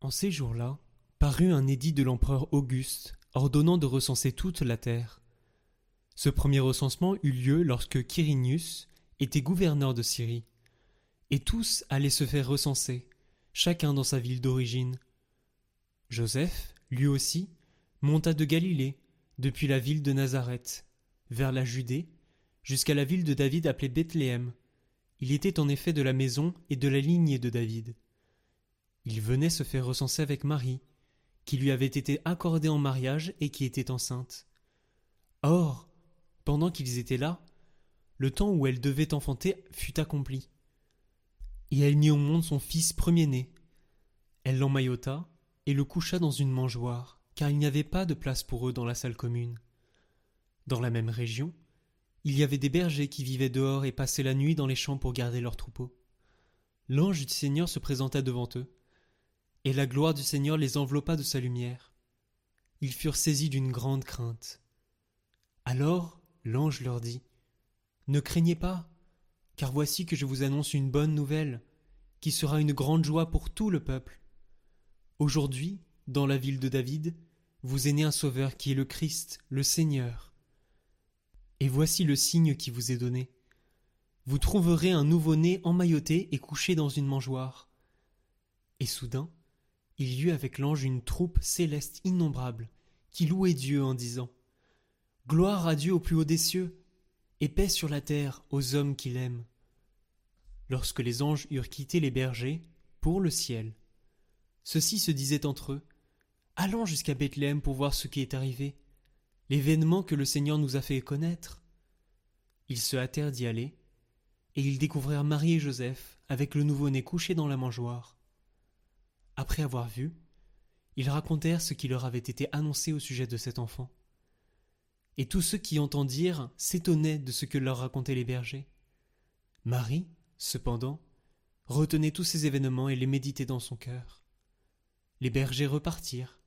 En ces jours-là, parut un édit de l'empereur Auguste ordonnant de recenser toute la terre. Ce premier recensement eut lieu lorsque Quirinius était gouverneur de Syrie, et tous allaient se faire recenser, chacun dans sa ville d'origine. Joseph, lui aussi, monta de Galilée, depuis la ville de Nazareth, vers la Judée, jusqu'à la ville de David appelée Bethléem. Il était en effet de la maison et de la lignée de David. Il venait se faire recenser avec Marie, qui lui avait été accordée en mariage et qui était enceinte. Or, pendant qu'ils étaient là, le temps où elle devait enfanter fut accompli. Et elle mit au monde son fils premier-né. Elle l'emmaillota et le coucha dans une mangeoire, car il n'y avait pas de place pour eux dans la salle commune. Dans la même région, il y avait des bergers qui vivaient dehors et passaient la nuit dans les champs pour garder leurs troupeaux. L'ange du Seigneur se présenta devant eux, et la gloire du Seigneur les enveloppa de sa lumière. Ils furent saisis d'une grande crainte. Alors l'ange leur dit Ne craignez pas, car voici que je vous annonce une bonne nouvelle, qui sera une grande joie pour tout le peuple. Aujourd'hui, dans la ville de David, vous est né un Sauveur qui est le Christ, le Seigneur. Et voici le signe qui vous est donné. Vous trouverez un nouveau-né emmailloté et couché dans une mangeoire. Et soudain, il y eut avec l'ange une troupe céleste innombrable, qui louait Dieu en disant Gloire à Dieu au plus haut des cieux, et paix sur la terre aux hommes qu'il aime. Lorsque les anges eurent quitté les bergers, pour le ciel, ceux-ci se disaient entre eux Allons jusqu'à Bethléem pour voir ce qui est arrivé, l'événement que le Seigneur nous a fait connaître. Ils se hâtèrent d'y aller, et ils découvrirent Marie et Joseph avec le nouveau-né couché dans la mangeoire. Après avoir vu, ils racontèrent ce qui leur avait été annoncé au sujet de cet enfant. Et tous ceux qui entendirent s'étonnaient de ce que leur racontaient les bergers. Marie, cependant, retenait tous ces événements et les méditait dans son cœur. Les bergers repartirent,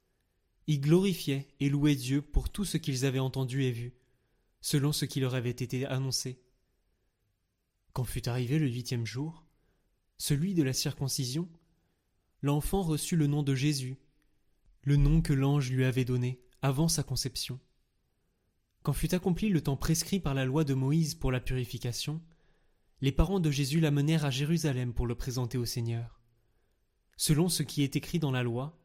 ils glorifiaient et louaient Dieu pour tout ce qu'ils avaient entendu et vu, selon ce qui leur avait été annoncé. Quand fut arrivé le huitième jour, celui de la circoncision, l'enfant reçut le nom de Jésus, le nom que l'ange lui avait donné avant sa conception. Quand fut accompli le temps prescrit par la loi de Moïse pour la purification, les parents de Jésus l'amenèrent à Jérusalem pour le présenter au Seigneur. Selon ce qui est écrit dans la loi,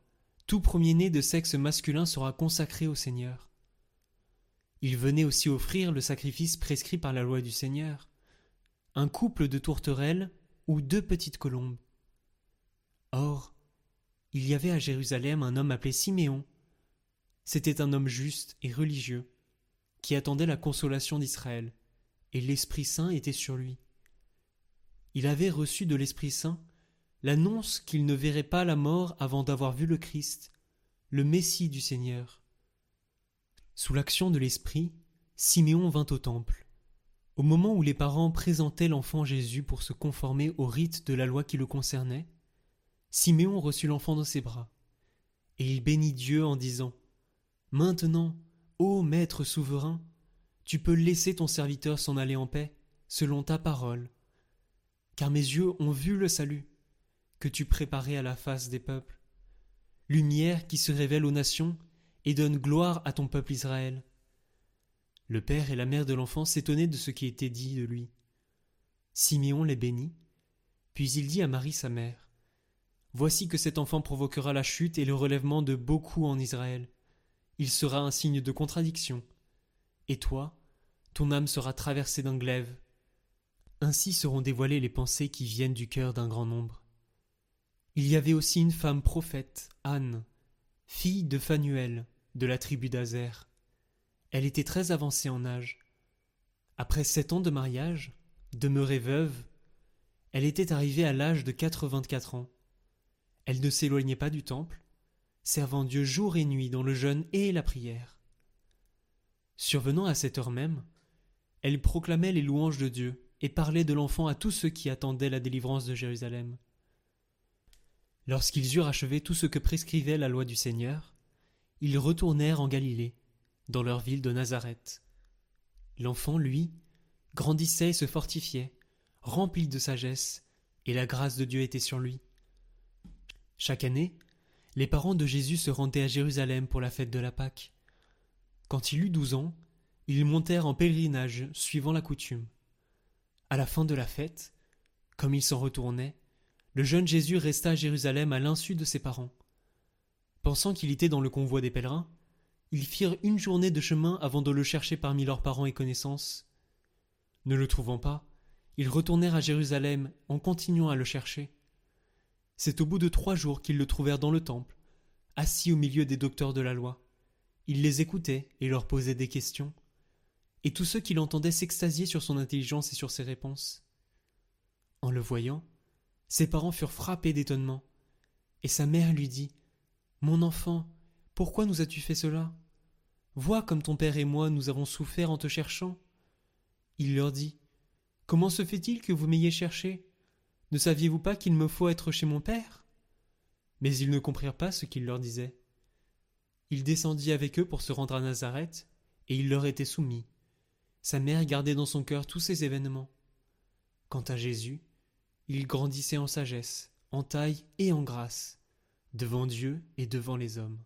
tout premier-né de sexe masculin sera consacré au Seigneur. Il venait aussi offrir le sacrifice prescrit par la loi du Seigneur, un couple de tourterelles ou deux petites colombes. Or, il y avait à Jérusalem un homme appelé Siméon. C'était un homme juste et religieux, qui attendait la consolation d'Israël, et l'Esprit Saint était sur lui. Il avait reçu de l'Esprit Saint l'annonce qu'il ne verrait pas la mort avant d'avoir vu le Christ, le Messie du Seigneur. Sous l'action de l'Esprit, Siméon vint au temple. Au moment où les parents présentaient l'enfant Jésus pour se conformer au rite de la loi qui le concernait, Siméon reçut l'enfant dans ses bras, et il bénit Dieu en disant Maintenant, ô Maître souverain, tu peux laisser ton serviteur s'en aller en paix, selon ta parole, car mes yeux ont vu le salut que tu préparais à la face des peuples, lumière qui se révèle aux nations et donne gloire à ton peuple Israël. Le père et la mère de l'enfant s'étonnaient de ce qui était dit de lui. Siméon les bénit, puis il dit à Marie sa mère Voici que cet enfant provoquera la chute et le relèvement de beaucoup en Israël. Il sera un signe de contradiction. Et toi, ton âme sera traversée d'un glaive. Ainsi seront dévoilées les pensées qui viennent du cœur d'un grand nombre. Il y avait aussi une femme prophète, Anne, fille de Phanuel, de la tribu d'Azer. Elle était très avancée en âge. Après sept ans de mariage, demeurée veuve, elle était arrivée à l'âge de quatre-vingt-quatre ans. Elle ne s'éloignait pas du temple, servant Dieu jour et nuit dans le jeûne et la prière. Survenant à cette heure même, elle proclamait les louanges de Dieu et parlait de l'enfant à tous ceux qui attendaient la délivrance de Jérusalem. Lorsqu'ils eurent achevé tout ce que prescrivait la loi du Seigneur, ils retournèrent en Galilée, dans leur ville de Nazareth. L'enfant, lui, grandissait et se fortifiait, rempli de sagesse, et la grâce de Dieu était sur lui. Chaque année, les parents de Jésus se rendaient à Jérusalem pour la fête de la Pâque. Quand il eut douze ans, ils montèrent en pèlerinage suivant la coutume. À la fin de la fête, comme ils s'en retournaient, le jeune Jésus resta à Jérusalem à l'insu de ses parents. Pensant qu'il était dans le convoi des pèlerins, ils firent une journée de chemin avant de le chercher parmi leurs parents et connaissances. Ne le trouvant pas, ils retournèrent à Jérusalem en continuant à le chercher. C'est au bout de trois jours qu'ils le trouvèrent dans le temple, assis au milieu des docteurs de la loi. Il les écoutait et leur posait des questions. Et tous ceux qui l'entendaient s'extasiaient sur son intelligence et sur ses réponses. En le voyant, ses parents furent frappés d'étonnement. Et sa mère lui dit Mon enfant, pourquoi nous as-tu fait cela? Vois comme ton père et moi nous avons souffert en te cherchant. Il leur dit Comment se fait-il que vous m'ayez cherché? Ne saviez-vous pas qu'il me faut être chez mon père? Mais ils ne comprirent pas ce qu'il leur disait. Il descendit avec eux pour se rendre à Nazareth, et il leur était soumis. Sa mère gardait dans son cœur tous ces événements. Quant à Jésus, il grandissait en sagesse, en taille et en grâce, devant Dieu et devant les hommes.